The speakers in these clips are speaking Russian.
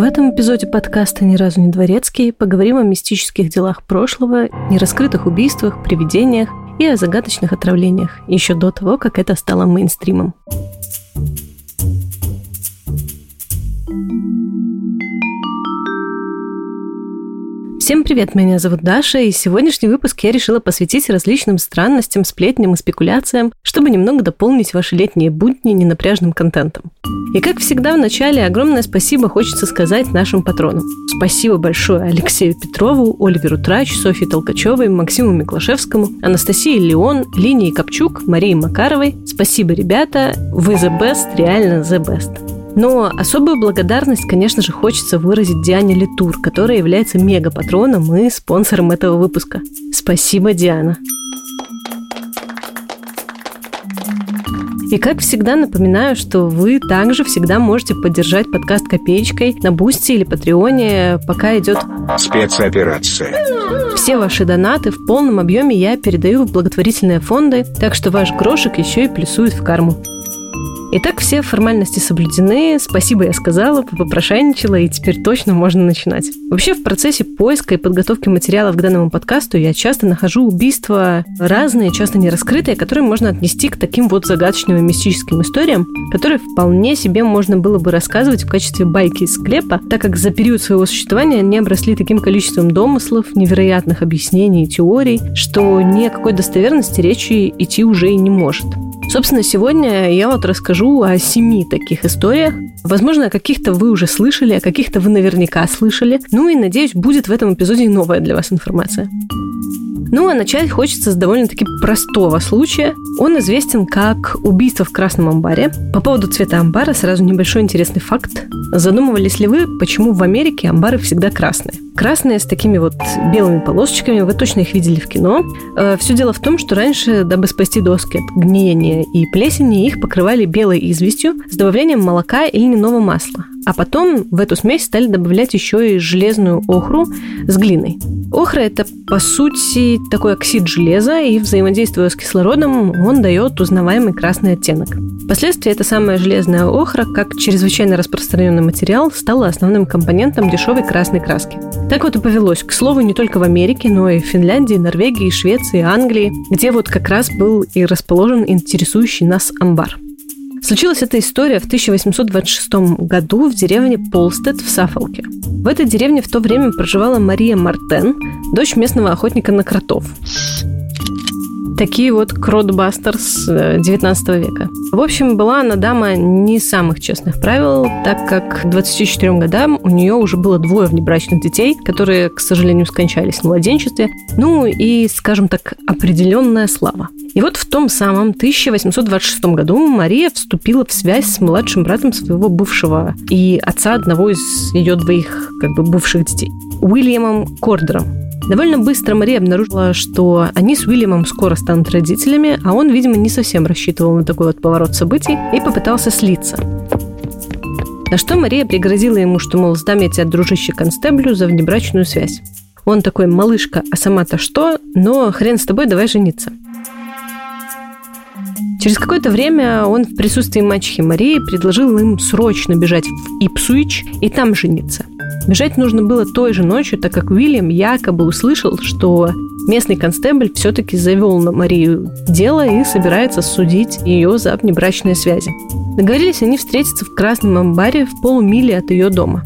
В этом эпизоде подкаста «Ни разу не дворецкий» поговорим о мистических делах прошлого, нераскрытых убийствах, привидениях и о загадочных отравлениях, еще до того, как это стало мейнстримом. Всем привет, меня зовут Даша, и сегодняшний выпуск я решила посвятить различным странностям, сплетням и спекуляциям, чтобы немного дополнить ваши летние будни ненапряжным контентом. И как всегда в начале огромное спасибо хочется сказать нашим патронам. Спасибо большое Алексею Петрову, Оливеру Трач, Софье Толкачевой, Максиму Миклашевскому, Анастасии Леон, Линии Копчук, Марии Макаровой. Спасибо, ребята, вы the best, реально the best. Но особую благодарность, конечно же, хочется выразить Диане Литур, которая является мега-патроном и спонсором этого выпуска. Спасибо, Диана. И как всегда напоминаю, что вы также всегда можете поддержать подкаст копеечкой на Бусти или Патреоне, пока идет спецоперация. Все ваши донаты в полном объеме я передаю в благотворительные фонды, так что ваш грошек еще и плюсует в карму. Итак, все формальности соблюдены. Спасибо, я сказала, попрошайничала, и теперь точно можно начинать. Вообще, в процессе поиска и подготовки материалов к данному подкасту я часто нахожу убийства разные, часто не раскрытые, которые можно отнести к таким вот загадочным и мистическим историям, которые вполне себе можно было бы рассказывать в качестве байки из склепа, так как за период своего существования они обросли таким количеством домыслов, невероятных объяснений и теорий, что ни о какой достоверности речи идти уже и не может. Собственно, сегодня я вот расскажу о семи таких историях. Возможно, о каких-то вы уже слышали, о каких-то вы наверняка слышали. Ну и, надеюсь, будет в этом эпизоде новая для вас информация. Ну, а начать хочется с довольно-таки простого случая. Он известен как убийство в красном амбаре. По поводу цвета амбара сразу небольшой интересный факт. Задумывались ли вы, почему в Америке амбары всегда красные? Красные с такими вот белыми полосочками, вы точно их видели в кино. Э, Все дело в том, что раньше, дабы спасти доски от гниения и плесени, их покрывали белой известью с добавлением молока или льняного масла. А потом в эту смесь стали добавлять еще и железную охру с глиной. Охра – это, по сути, такой оксид железа, и взаимодействуя с кислородом, он дает узнаваемый красный оттенок. Впоследствии эта самая железная охра, как чрезвычайно распространенный материал, стала основным компонентом дешевой красной краски. Так вот и повелось, к слову, не только в Америке, но и в Финляндии, Норвегии, Швеции, Англии, где вот как раз был и расположен интересующий нас амбар. Случилась эта история в 1826 году в деревне Полстед в Сафолке. В этой деревне в то время проживала Мария Мартен, дочь местного охотника на кротов. Такие вот кротбастерс 19 э, века. В общем, была она дама не самых честных правил, так как к 24 годам у нее уже было двое внебрачных детей, которые, к сожалению, скончались в младенчестве. Ну и, скажем так, определенная слава. И вот в том самом 1826 году Мария вступила в связь с младшим братом своего бывшего и отца одного из ее двоих как бы бывших детей, Уильямом Кордером. Довольно быстро Мария обнаружила, что они с Уильямом скоро станут родителями, а он, видимо, не совсем рассчитывал на такой вот поворот событий и попытался слиться. На что Мария пригрозила ему, что, мол, сдам я тебя, дружище констеблю, за внебрачную связь. Он такой, малышка, а сама-то что? Но хрен с тобой, давай жениться. Через какое-то время он в присутствии мачехи Марии предложил им срочно бежать в Ипсуич и там жениться. Бежать нужно было той же ночью, так как Уильям якобы услышал, что местный констебль все-таки завел на Марию дело и собирается судить ее за внебрачные связи. Договорились они встретиться в Красном амбаре в полумиле от ее дома.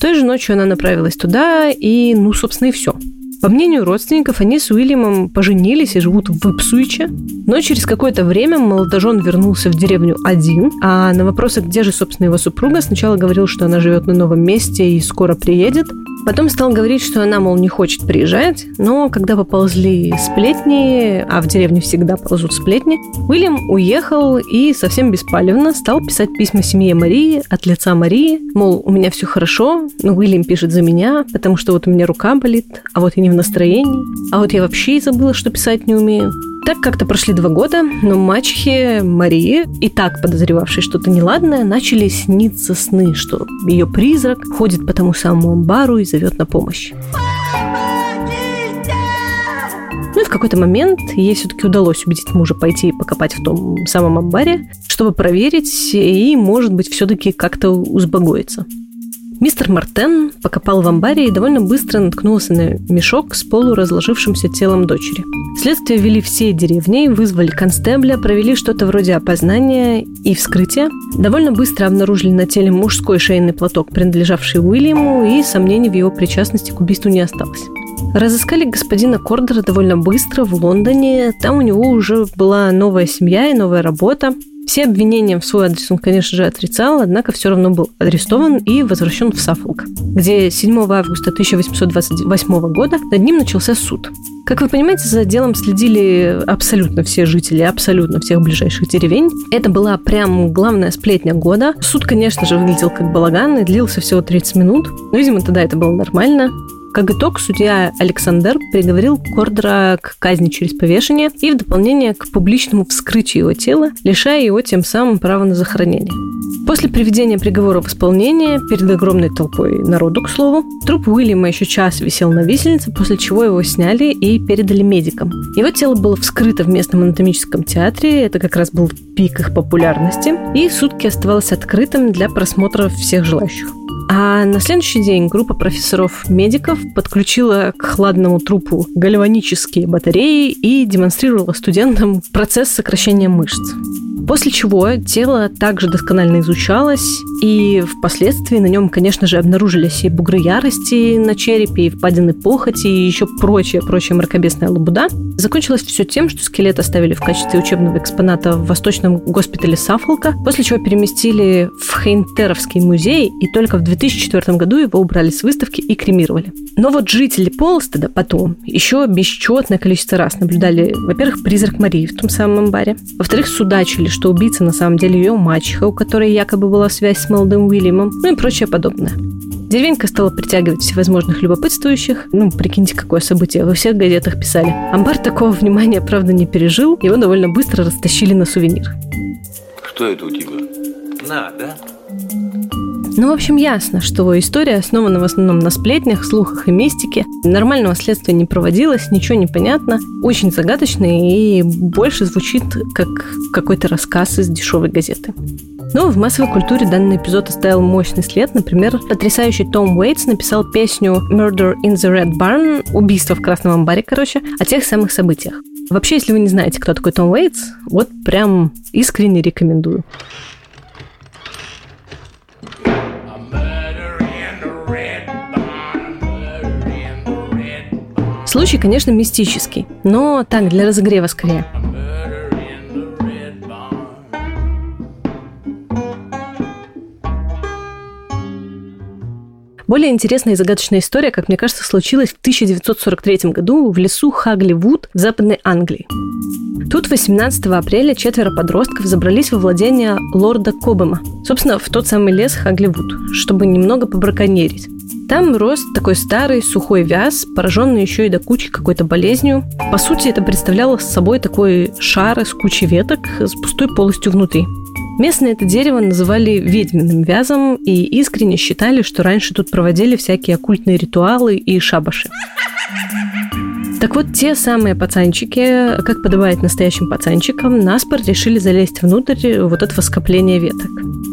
Той же ночью она направилась туда, и, ну, собственно, и все. По мнению родственников, они с Уильямом поженились и живут в Ипсуиче. Но через какое-то время молодожен вернулся в деревню один, а на вопросы, где же, собственно, его супруга, сначала говорил, что она живет на новом месте и скоро приедет, Потом стал говорить, что она, мол, не хочет приезжать, но когда поползли сплетни, а в деревне всегда ползут сплетни, Уильям уехал и совсем беспалевно стал писать письма семье Марии от лица Марии, мол, у меня все хорошо, но Уильям пишет за меня, потому что вот у меня рука болит, а вот я не в настроении, а вот я вообще и забыла, что писать не умею. Так как-то прошли два года, но мачехи Марии, и так подозревавшие что-то неладное, начали сниться сны, что ее призрак ходит по тому самому амбару и зовет на помощь. Ну и в какой-то момент ей все-таки удалось убедить мужа пойти и покопать в том самом амбаре, чтобы проверить и, может быть, все-таки как-то узбогоиться. Мистер Мартен покопал в амбаре и довольно быстро наткнулся на мешок с полуразложившимся телом дочери. Следствие вели все деревни, вызвали констебля, провели что-то вроде опознания и вскрытия. Довольно быстро обнаружили на теле мужской шейный платок, принадлежавший Уильяму, и сомнений в его причастности к убийству не осталось. Разыскали господина Кордера довольно быстро в Лондоне. Там у него уже была новая семья и новая работа. Все обвинения в свой адрес он, конечно же, отрицал, однако все равно был арестован и возвращен в Саффолк, где 7 августа 1828 года над ним начался суд. Как вы понимаете, за делом следили абсолютно все жители абсолютно всех ближайших деревень. Это была прям главная сплетня года. Суд, конечно же, выглядел как балаган и длился всего 30 минут. Но, видимо, тогда это было нормально. Как итог, судья Александр приговорил Кордера к казни через повешение и в дополнение к публичному вскрытию его тела, лишая его тем самым права на захоронение. После приведения приговора в исполнение, перед огромной толпой народу, к слову, труп Уильяма еще час висел на висельнице, после чего его сняли и передали медикам. Его тело было вскрыто в местном анатомическом театре, это как раз был пик их популярности, и сутки оставалось открытым для просмотра всех желающих. А на следующий день группа профессоров-медиков подключила к хладному трупу гальванические батареи и демонстрировала студентам процесс сокращения мышц. После чего тело также досконально изучалось, и впоследствии на нем, конечно же, обнаружились и бугры ярости на черепе, и впадины похоти, и еще прочее, прочее мракобесная лабуда. Закончилось все тем, что скелет оставили в качестве учебного экспоната в Восточном госпитале Саффолка, после чего переместили в Хейнтеровский музей, и только в 2004 году его убрали с выставки и кремировали. Но вот жители Полстеда потом еще бесчетное количество раз наблюдали, во-первых, призрак Марии в том самом амбаре, во-вторых, судачили, что убийца на самом деле ее мачеха, у которой якобы была связь с молодым Уильямом, ну и прочее подобное. Деревенька стала притягивать всевозможных любопытствующих. Ну, прикиньте, какое событие. Во всех газетах писали. Амбар такого внимания, правда, не пережил. Его довольно быстро растащили на сувенир. Что это у тебя? На, да? Ну, в общем, ясно, что история основана в основном на сплетнях, слухах и мистике. Нормального следствия не проводилось, ничего не понятно. Очень загадочно и больше звучит как какой-то рассказ из дешевой газеты. Но в массовой культуре данный эпизод оставил мощный след. Например, потрясающий Том Уэйтс написал песню «Murder in the Red Barn» «Убийство в красном амбаре», короче, о тех самых событиях. Вообще, если вы не знаете, кто такой Том Уэйтс, вот прям искренне рекомендую. Случай, конечно, мистический, но так, для разогрева скорее. Более интересная и загадочная история, как мне кажется, случилась в 1943 году в лесу Хагли-Вуд в Западной Англии. Тут 18 апреля четверо подростков забрались во владение лорда Кобема. Собственно, в тот самый лес Хагли-Вуд, чтобы немного побраконьерить. Там рос такой старый сухой вяз, пораженный еще и до кучи какой-то болезнью. По сути, это представляло собой такой шар из кучи веток с пустой полостью внутри. Местные это дерево называли ведьминым вязом и искренне считали, что раньше тут проводили всякие оккультные ритуалы и шабаши. Так вот, те самые пацанчики, как подобает настоящим пацанчикам, наспор решили залезть внутрь вот этого скопления веток.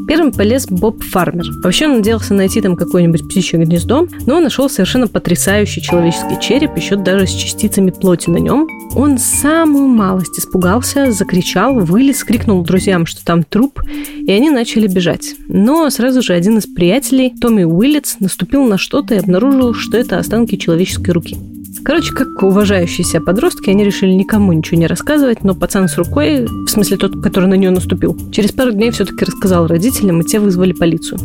Первым полез Боб Фармер. Вообще он надеялся найти там какое-нибудь птичье гнездо, но нашел совершенно потрясающий человеческий череп, еще даже с частицами плоти на нем. Он самую малость испугался, закричал, вылез, крикнул друзьям, что там труп, и они начали бежать. Но сразу же один из приятелей, Томми Уиллетс, наступил на что-то и обнаружил, что это останки человеческой руки. Короче, как уважающиеся подростки, они решили никому ничего не рассказывать, но пацан с рукой, в смысле тот, который на нее наступил, через пару дней все-таки рассказал родителям, и те вызвали полицию.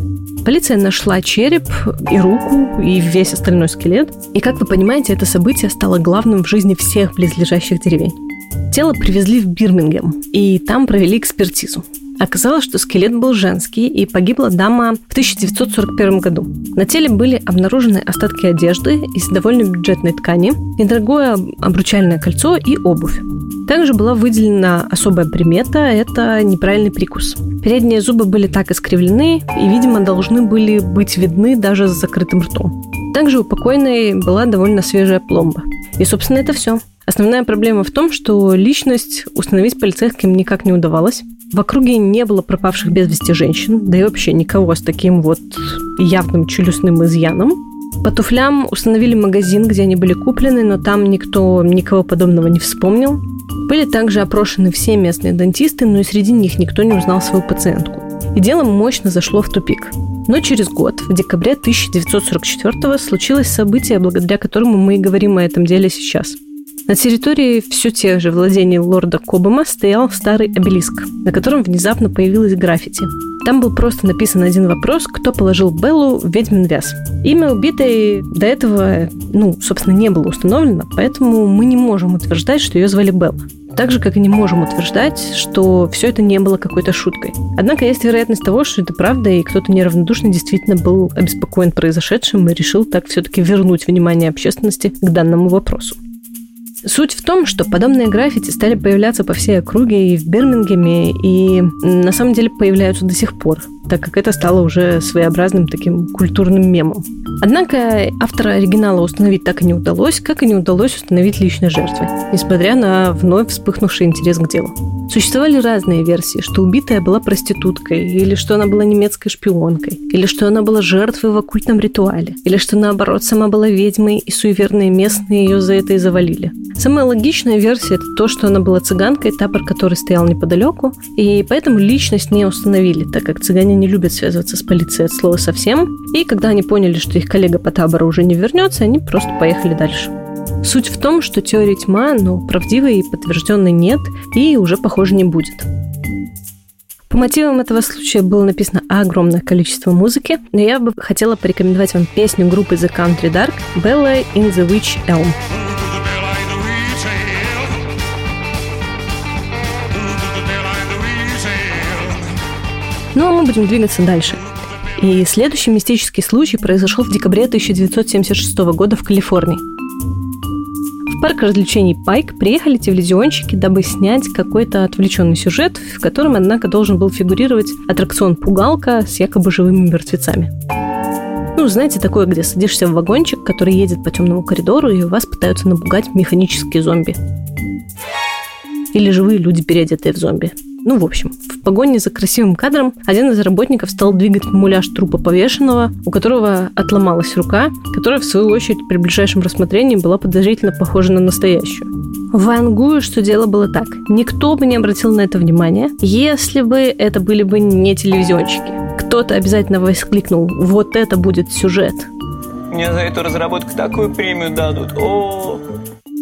Полиция нашла череп и руку, и весь остальной скелет. И, как вы понимаете, это событие стало главным в жизни всех близлежащих деревень. Тело привезли в Бирмингем, и там провели экспертизу. Оказалось, что скелет был женский, и погибла дама в 1941 году. На теле были обнаружены остатки одежды из довольно бюджетной ткани, недорогое обручальное кольцо и обувь. Также была выделена особая примета – это неправильный прикус. Передние зубы были так искривлены и, видимо, должны были быть видны даже с закрытым ртом. Также у покойной была довольно свежая пломба. И, собственно, это все. Основная проблема в том, что личность установить полицейским никак не удавалось. В округе не было пропавших без вести женщин, да и вообще никого с таким вот явным челюстным изъяном. По туфлям установили магазин, где они были куплены, но там никто никого подобного не вспомнил. Были также опрошены все местные дантисты, но и среди них никто не узнал свою пациентку. И дело мощно зашло в тупик. Но через год, в декабре 1944 случилось событие, благодаря которому мы и говорим о этом деле сейчас. На территории все тех же владений лорда Кобама стоял старый обелиск, на котором внезапно появилось граффити. Там был просто написан один вопрос, кто положил Беллу в ведьмин вяз. Имя убитой до этого, ну, собственно, не было установлено, поэтому мы не можем утверждать, что ее звали Белла. Так же, как и не можем утверждать, что все это не было какой-то шуткой. Однако есть вероятность того, что это правда, и кто-то неравнодушно действительно был обеспокоен произошедшим и решил так все-таки вернуть внимание общественности к данному вопросу. Суть в том, что подобные граффити стали появляться по всей округе и в Бирмингеме, и на самом деле появляются до сих пор, так как это стало уже своеобразным таким культурным мемом. Однако автора оригинала установить так и не удалось, как и не удалось установить личной жертвы, несмотря на вновь вспыхнувший интерес к делу. Существовали разные версии, что убитая была проституткой, или что она была немецкой шпионкой, или что она была жертвой в оккультном ритуале, или что наоборот сама была ведьмой, и суеверные местные ее за это и завалили. Самая логичная версия – это то, что она была цыганкой, табор который стоял неподалеку, и поэтому личность не установили, так как цыгане не любят связываться с полицией от слова совсем, и когда они поняли, что их коллега по табору уже не вернется, они просто поехали дальше. Суть в том, что теория тьма, но правдивой и подтвержденной нет, и уже, похоже, не будет. По мотивам этого случая было написано огромное количество музыки, но я бы хотела порекомендовать вам песню группы The Country Dark «Bella in the Witch Elm». Ну а мы будем двигаться дальше. И следующий мистический случай произошел в декабре 1976 года в Калифорнии. Парк развлечений Пайк приехали телевизионщики, дабы снять какой-то отвлеченный сюжет, в котором, однако, должен был фигурировать аттракцион «Пугалка» с якобы живыми мертвецами. Ну, знаете, такое, где садишься в вагончик, который едет по темному коридору, и вас пытаются напугать механические зомби. Или живые люди, переодетые в зомби. Ну, в общем, погоне за красивым кадром один из работников стал двигать муляж трупа повешенного, у которого отломалась рука, которая, в свою очередь, при ближайшем рассмотрении была подозрительно похожа на настоящую. Вангую, что дело было так. Никто бы не обратил на это внимания, если бы это были бы не телевизионщики. Кто-то обязательно воскликнул «Вот это будет сюжет!» Мне за эту разработку такую премию дадут. О,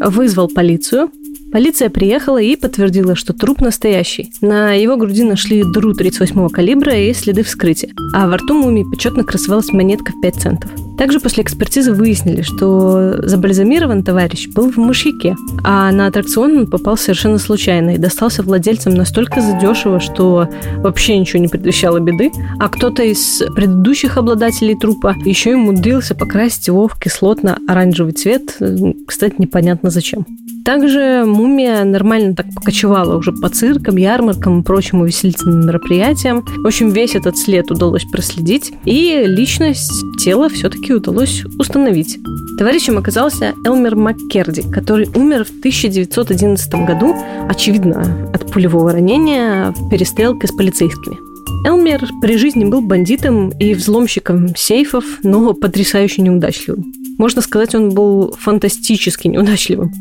Вызвал полицию, Полиция приехала и подтвердила, что труп настоящий. На его груди нашли дыру 38-го калибра и следы вскрытия, а во рту мумии почетно красовалась монетка в 5 центов. Также после экспертизы выяснили, что забальзамирован товарищ был в мышьяке, а на аттракцион он попал совершенно случайно и достался владельцам настолько задешево, что вообще ничего не предвещало беды, а кто-то из предыдущих обладателей трупа еще и умудрился покрасить его в кислотно-оранжевый цвет, кстати, непонятно зачем. Также мумия нормально так покочевала уже по циркам, ярмаркам и прочим увеселительным мероприятиям. В общем, весь этот след удалось проследить, и личность тела все-таки удалось установить. Товарищем оказался Элмер Маккерди, который умер в 1911 году, очевидно, от пулевого ранения в перестрелке с полицейскими. Элмер при жизни был бандитом и взломщиком сейфов, но потрясающе неудачливым. Можно сказать, он был фантастически неудачливым.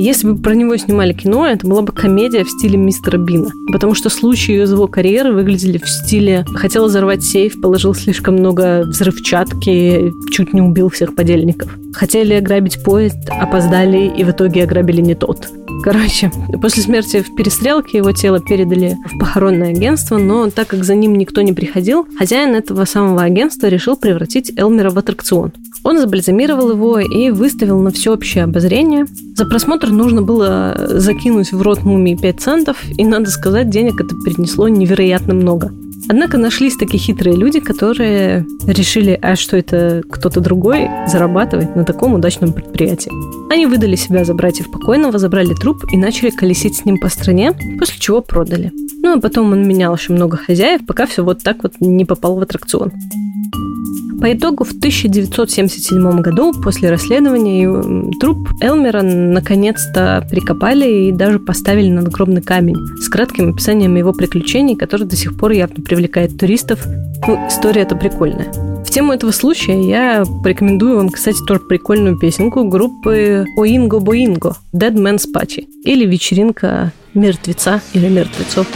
Если бы про него снимали кино, это была бы комедия в стиле мистера Бина. Потому что случаи из его карьеры выглядели в стиле «хотел взорвать сейф, положил слишком много взрывчатки, чуть не убил всех подельников». Хотели ограбить поезд, опоздали и в итоге ограбили не тот. Короче, после смерти в перестрелке его тело передали в похоронное агентство, но так как за ним никто не приходил, хозяин этого самого агентства решил превратить Элмера в аттракцион. Он забальзамировал его и выставил на всеобщее обозрение. За просмотр нужно было закинуть в рот мумии 5 центов, и, надо сказать, денег это принесло невероятно много. Однако нашлись такие хитрые люди, которые решили, а что это кто-то другой зарабатывает на таком удачном предприятии. Они выдали себя за братьев покойного, забрали труп и начали колесить с ним по стране, после чего продали. Ну а потом он менял очень много хозяев, пока все вот так вот не попал в аттракцион. По итогу в 1977 году после расследования труп Элмера наконец-то прикопали и даже поставили надгробный камень с кратким описанием его приключений, который до сих пор явно привлекает туристов. Ну, история это прикольная. тему этого случая я порекомендую вам, кстати, тоже прикольную песенку группы Оинго Боинго Dead Man's Party или вечеринка мертвеца или мертвецов.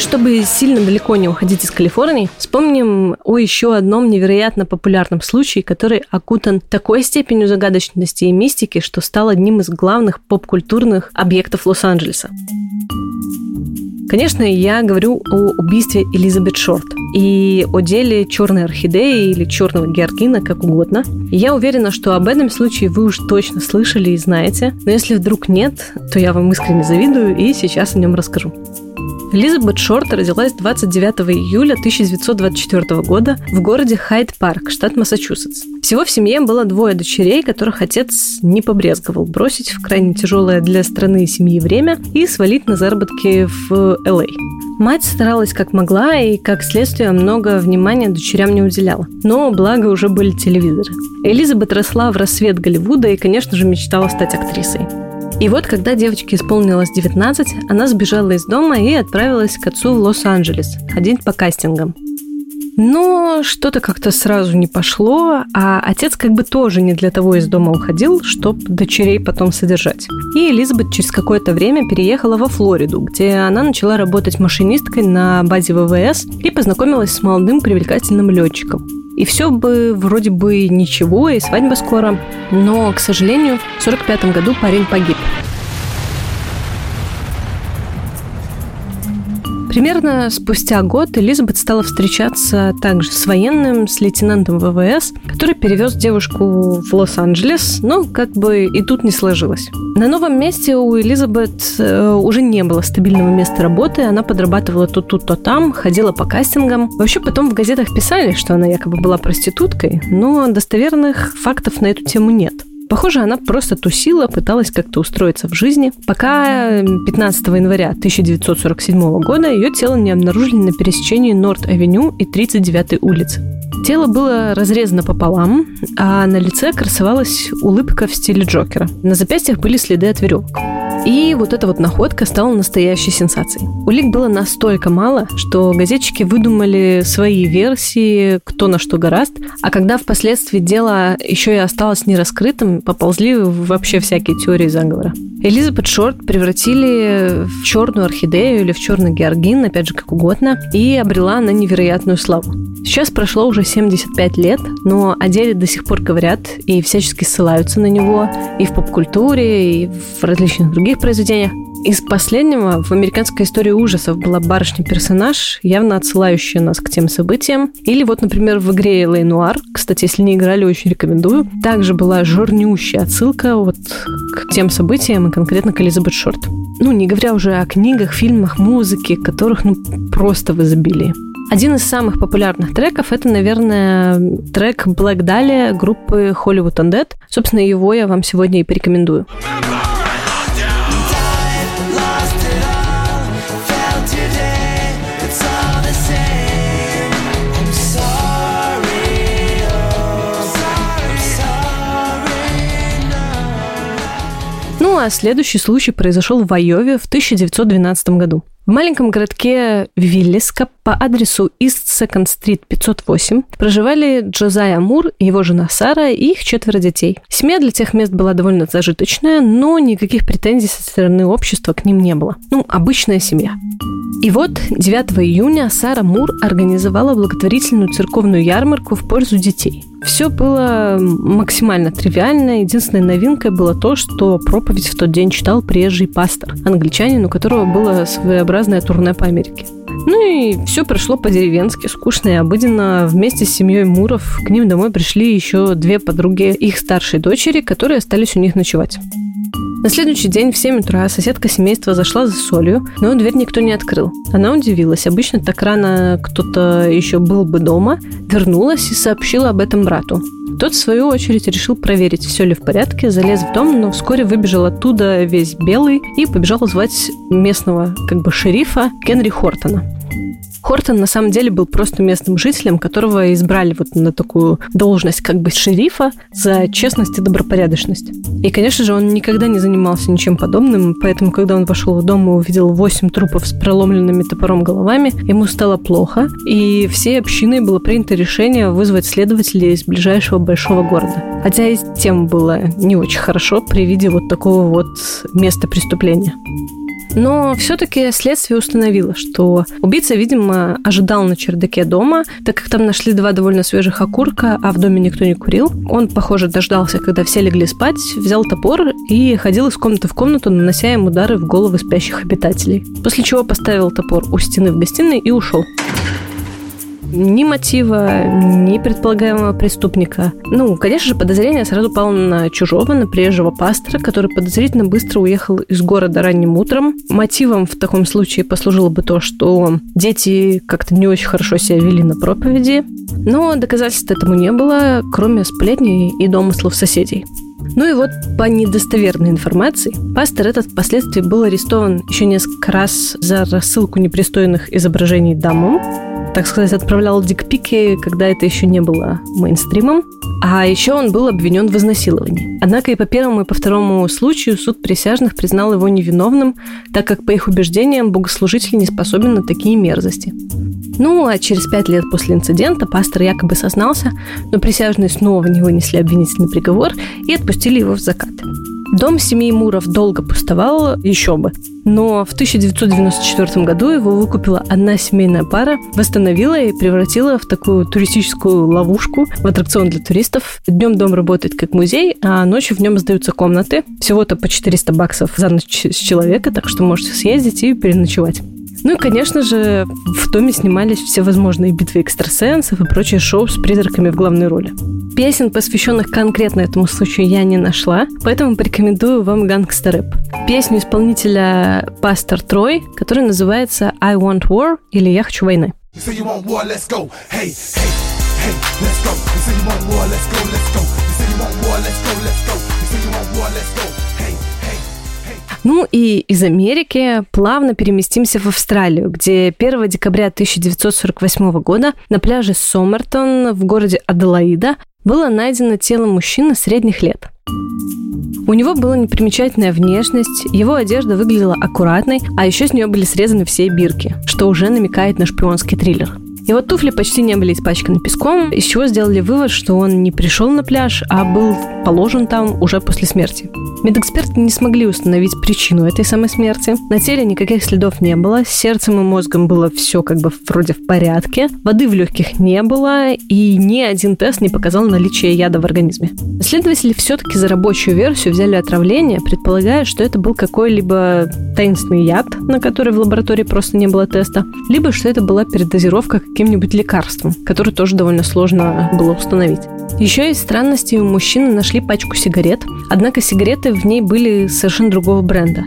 Чтобы сильно далеко не уходить из Калифорнии, вспомним о еще одном невероятно популярном случае, который окутан такой степенью загадочности и мистики, что стал одним из главных поп-культурных объектов Лос-Анджелеса. Конечно, я говорю о убийстве Элизабет Шорт и о деле черной орхидеи или черного георгина, как угодно. я уверена, что об этом случае вы уж точно слышали и знаете, но если вдруг нет, то я вам искренне завидую и сейчас о нем расскажу. Элизабет Шорт родилась 29 июля 1924 года в городе Хайд-Парк, штат Массачусетс. Всего в семье было двое дочерей, которых отец не побрезговал бросить в крайне тяжелое для страны и семьи время и свалить на заработки в L.A. Мать старалась как могла и, как следствие, много внимания дочерям не уделяла. Но, благо, уже были телевизоры. Элизабет росла в рассвет Голливуда и, конечно же, мечтала стать актрисой. И вот, когда девочке исполнилось 19, она сбежала из дома и отправилась к отцу в Лос-Анджелес ходить по кастингам. Но что-то как-то сразу не пошло, а отец как бы тоже не для того из дома уходил, чтобы дочерей потом содержать. И Элизабет через какое-то время переехала во Флориду, где она начала работать машинисткой на базе ВВС и познакомилась с молодым привлекательным летчиком. И все бы вроде бы ничего, и свадьба скоро. Но, к сожалению, в 45 году парень погиб. Примерно спустя год Элизабет стала встречаться также с военным, с лейтенантом ВВС, который перевез девушку в Лос-Анджелес, но как бы и тут не сложилось. На новом месте у Элизабет э, уже не было стабильного места работы, она подрабатывала то тут, то там, ходила по кастингам. Вообще потом в газетах писали, что она якобы была проституткой, но достоверных фактов на эту тему нет. Похоже, она просто тусила, пыталась как-то устроиться в жизни, пока 15 января 1947 года ее тело не обнаружили на пересечении Норт-авеню и 39-й улицы. Тело было разрезано пополам, а на лице красовалась улыбка в стиле Джокера. На запястьях были следы от веревок. И вот эта вот находка стала настоящей сенсацией. Улик было настолько мало, что газетчики выдумали свои версии, кто на что гораст, а когда впоследствии дело еще и осталось нераскрытым, поползли вообще всякие теории заговора. Элизабет Шорт превратили в черную орхидею или в черный георгин, опять же, как угодно, и обрела на невероятную славу. Сейчас прошло уже 75 лет, но о деле до сих пор говорят и всячески ссылаются на него и в поп-культуре, и в различных других произведениях. Из последнего в американской истории ужасов была барышня-персонаж, явно отсылающая нас к тем событиям. Или вот, например, в игре Элей Нуар, кстати, если не играли, очень рекомендую, также была жирнющая отсылка вот к тем событиям и конкретно к Элизабет Шорт. Ну, не говоря уже о книгах, фильмах, музыке, которых ну просто в изобилии. Один из самых популярных треков это, наверное, трек Black Dahlia группы Hollywood Undead. Собственно, его я вам сегодня и порекомендую. Ну а следующий случай произошел в Айове в 1912 году. В маленьком городке Виллиска по адресу East Second Street 508 проживали Джозайя Мур, его жена Сара и их четверо детей. Семья для тех мест была довольно зажиточная, но никаких претензий со стороны общества к ним не было. Ну, обычная семья. И вот 9 июня Сара Мур организовала благотворительную церковную ярмарку в пользу детей. Все было максимально тривиально. Единственной новинкой было то, что проповедь в тот день читал приезжий пастор, англичанин, у которого было своеобразное турне по Америке. Ну и все прошло по-деревенски, скучно и обыденно. Вместе с семьей Муров к ним домой пришли еще две подруги их старшей дочери, которые остались у них ночевать. На следующий день в 7 утра соседка семейства зашла за солью, но дверь никто не открыл. Она удивилась. Обычно так рано кто-то еще был бы дома. Вернулась и сообщила об этом брату. Тот, в свою очередь, решил проверить, все ли в порядке, залез в дом, но вскоре выбежал оттуда весь белый и побежал звать местного как бы шерифа Генри Хортона. Хортон на самом деле был просто местным жителем, которого избрали вот на такую должность как бы шерифа за честность и добропорядочность. И, конечно же, он никогда не занимался ничем подобным, поэтому, когда он вошел в дом и увидел восемь трупов с проломленными топором головами, ему стало плохо, и всей общиной было принято решение вызвать следователей из ближайшего большого города. Хотя и тем было не очень хорошо при виде вот такого вот места преступления. Но все-таки следствие установило, что убийца, видимо, ожидал на чердаке дома, так как там нашли два довольно свежих окурка, а в доме никто не курил. Он, похоже, дождался, когда все легли спать, взял топор и ходил из комнаты в комнату, нанося им удары в головы спящих обитателей. После чего поставил топор у стены в гостиной и ушел ни мотива, ни предполагаемого преступника. Ну, конечно же, подозрение сразу пало на чужого, на приезжего пастора, который подозрительно быстро уехал из города ранним утром. Мотивом в таком случае послужило бы то, что дети как-то не очень хорошо себя вели на проповеди. Но доказательств этому не было, кроме сплетней и домыслов соседей. Ну и вот по недостоверной информации, пастор этот впоследствии был арестован еще несколько раз за рассылку непристойных изображений дамам, так сказать, отправлял дикпики, когда это еще не было мейнстримом. А еще он был обвинен в изнасиловании. Однако и по первому, и по второму случаю суд присяжных признал его невиновным, так как, по их убеждениям, богослужитель не способен на такие мерзости. Ну, а через пять лет после инцидента пастор якобы сознался, но присяжные снова не вынесли обвинительный приговор и отпустили его в закат. Дом семьи Муров долго пустовал, еще бы. Но в 1994 году его выкупила одна семейная пара, восстановила и превратила в такую туристическую ловушку, в аттракцион для туристов. Днем дом работает как музей, а ночью в нем сдаются комнаты. Всего-то по 400 баксов за ночь с человека, так что можете съездить и переночевать. Ну и, конечно же, в доме снимались все возможные битвы экстрасенсов и прочие шоу с призраками в главной роли. Песен, посвященных конкретно этому случаю, я не нашла, поэтому порекомендую вам гангстер Песню исполнителя Пастор Трой, которая называется «I want war» или «Я хочу войны». Ну и из Америки плавно переместимся в Австралию, где 1 декабря 1948 года на пляже Сомертон в городе Аделаида было найдено тело мужчины средних лет. У него была непримечательная внешность, его одежда выглядела аккуратной, а еще с нее были срезаны все бирки, что уже намекает на шпионский триллер – его туфли почти не были испачканы песком, из чего сделали вывод, что он не пришел на пляж, а был положен там уже после смерти. Медэксперты не смогли установить причину этой самой смерти. На теле никаких следов не было, с сердцем и мозгом было все как бы вроде в порядке, воды в легких не было, и ни один тест не показал наличие яда в организме. Следователи все-таки за рабочую версию взяли отравление, предполагая, что это был какой-либо таинственный яд, на который в лаборатории просто не было теста, либо что это была передозировка каким-нибудь лекарством, который тоже довольно сложно было установить. Еще из странностей у мужчины нашли пачку сигарет, однако сигареты в ней были совершенно другого бренда.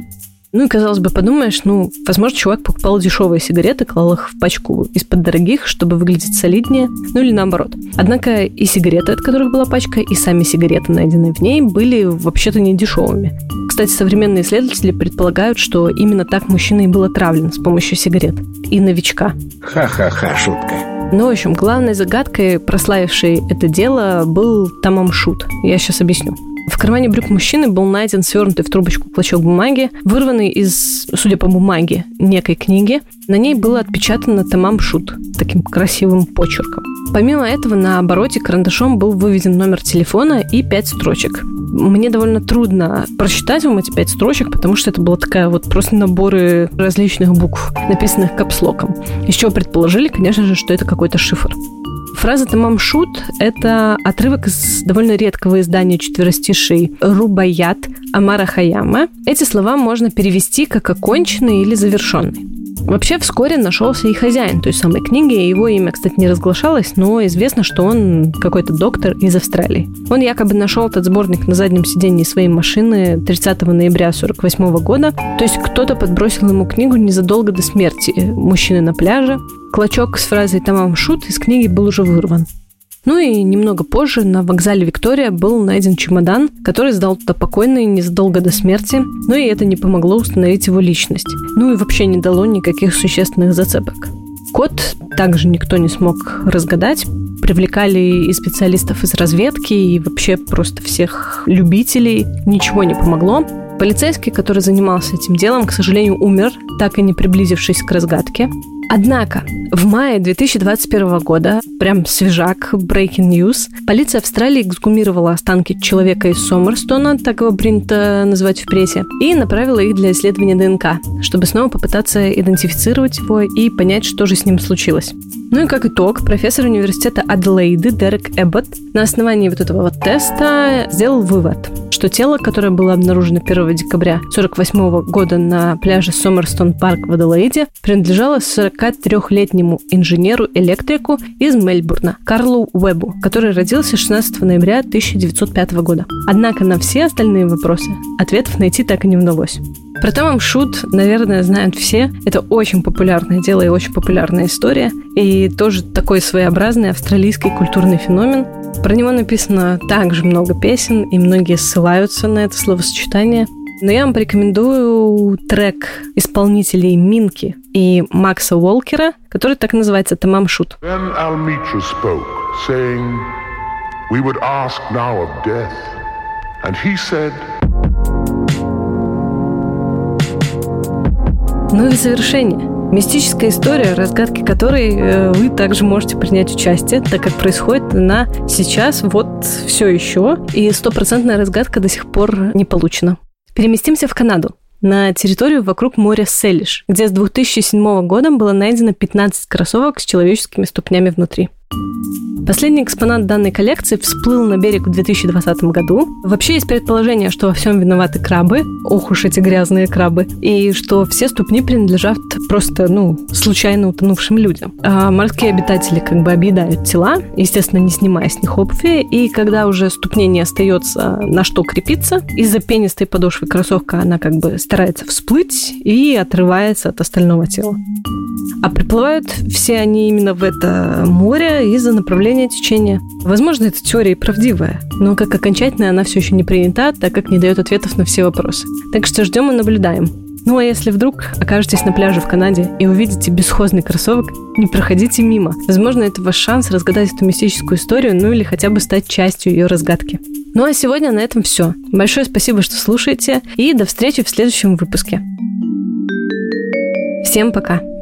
Ну и, казалось бы, подумаешь, ну, возможно, чувак покупал дешевые сигареты, клал их в пачку из-под дорогих, чтобы выглядеть солиднее, ну или наоборот. Однако и сигареты, от которых была пачка, и сами сигареты, найденные в ней, были вообще-то не дешевыми. Кстати, современные исследователи предполагают, что именно так мужчина и был отравлен с помощью сигарет. И новичка. Ха-ха-ха, шутка. Но, в общем, главной загадкой, прославившей это дело, был Тамам Шут. Я сейчас объясню. В кармане брюк мужчины был найден свернутый в трубочку клочок бумаги, вырванный из, судя по бумаге, некой книги. На ней было отпечатано «Тамам Шут» таким красивым почерком. Помимо этого, на обороте карандашом был выведен номер телефона и пять строчек. Мне довольно трудно прочитать вам эти пять строчек, потому что это была такая вот просто наборы различных букв, написанных капслоком. Из чего предположили, конечно же, что это какой-то шифр. Фраза «тамам шут» — это отрывок из довольно редкого издания четверостишей «Рубаят» Амара Хаяма. Эти слова можно перевести как «оконченный» или «завершенный». Вообще вскоре нашелся и хозяин той самой книги. Его имя, кстати, не разглашалось, но известно, что он какой-то доктор из Австралии. Он якобы нашел этот сборник на заднем сидении своей машины 30 ноября 1948 года. То есть кто-то подбросил ему книгу незадолго до смерти мужчины на пляже. Клочок с фразой «Тамам шут» из книги был уже вырван. Ну и немного позже на вокзале Виктория был найден чемодан, который сдал туда покойный незадолго до смерти, но и это не помогло установить его личность. Ну и вообще не дало никаких существенных зацепок. Код также никто не смог разгадать. Привлекали и специалистов из разведки, и вообще просто всех любителей. Ничего не помогло. Полицейский, который занимался этим делом, к сожалению, умер, так и не приблизившись к разгадке. Однако, в мае 2021 года, прям свежак, breaking news, полиция Австралии эксгумировала останки человека из Сомерстона, так его принято называть в прессе, и направила их для исследования ДНК, чтобы снова попытаться идентифицировать его и понять, что же с ним случилось. Ну и как итог, профессор университета Аделаиды Дерек Эббот на основании вот этого вот теста сделал вывод, что тело, которое было обнаружено 1 декабря 1948 года на пляже Сомерстон Парк в Аделаиде, принадлежало 43-летнему инженеру-электрику из Мельбурна Карлу Уэбу, который родился 16 ноября 1905 года. Однако на все остальные вопросы ответов найти так и не удалось. Про Томом Шут, наверное, знают все. Это очень популярное дело и очень популярная история. И тоже такой своеобразный австралийский культурный феномен. Про него написано также много песен, и многие ссылаются на это словосочетание. Но я вам порекомендую трек исполнителей Минки и Макса Уолкера, который так называется «Тамам Шут». We would ask now of death. And he said, Ну и завершение. Мистическая история, разгадки которой э, вы также можете принять участие, так как происходит она сейчас вот все еще, и стопроцентная разгадка до сих пор не получена. Переместимся в Канаду на территорию вокруг моря Селиш, где с 2007 года было найдено 15 кроссовок с человеческими ступнями внутри. Последний экспонат данной коллекции всплыл на берег в 2020 году. Вообще есть предположение, что во всем виноваты крабы. Ох уж эти грязные крабы. И что все ступни принадлежат просто, ну, случайно утонувшим людям. А морские обитатели как бы объедают тела, естественно, не снимая с них обуви. И когда уже ступне не остается на что крепиться, из-за пенистой подошвы кроссовка она как бы старается всплыть и отрывается от остального тела. А приплывают все они именно в это море из-за направления течения. Возможно, эта теория и правдивая, но как окончательная она все еще не принята, так как не дает ответов на все вопросы. Так что ждем и наблюдаем. Ну а если вдруг окажетесь на пляже в Канаде и увидите бесхозный кроссовок, не проходите мимо. Возможно, это ваш шанс разгадать эту мистическую историю, ну или хотя бы стать частью ее разгадки. Ну а сегодня на этом все. Большое спасибо, что слушаете, и до встречи в следующем выпуске. Всем пока!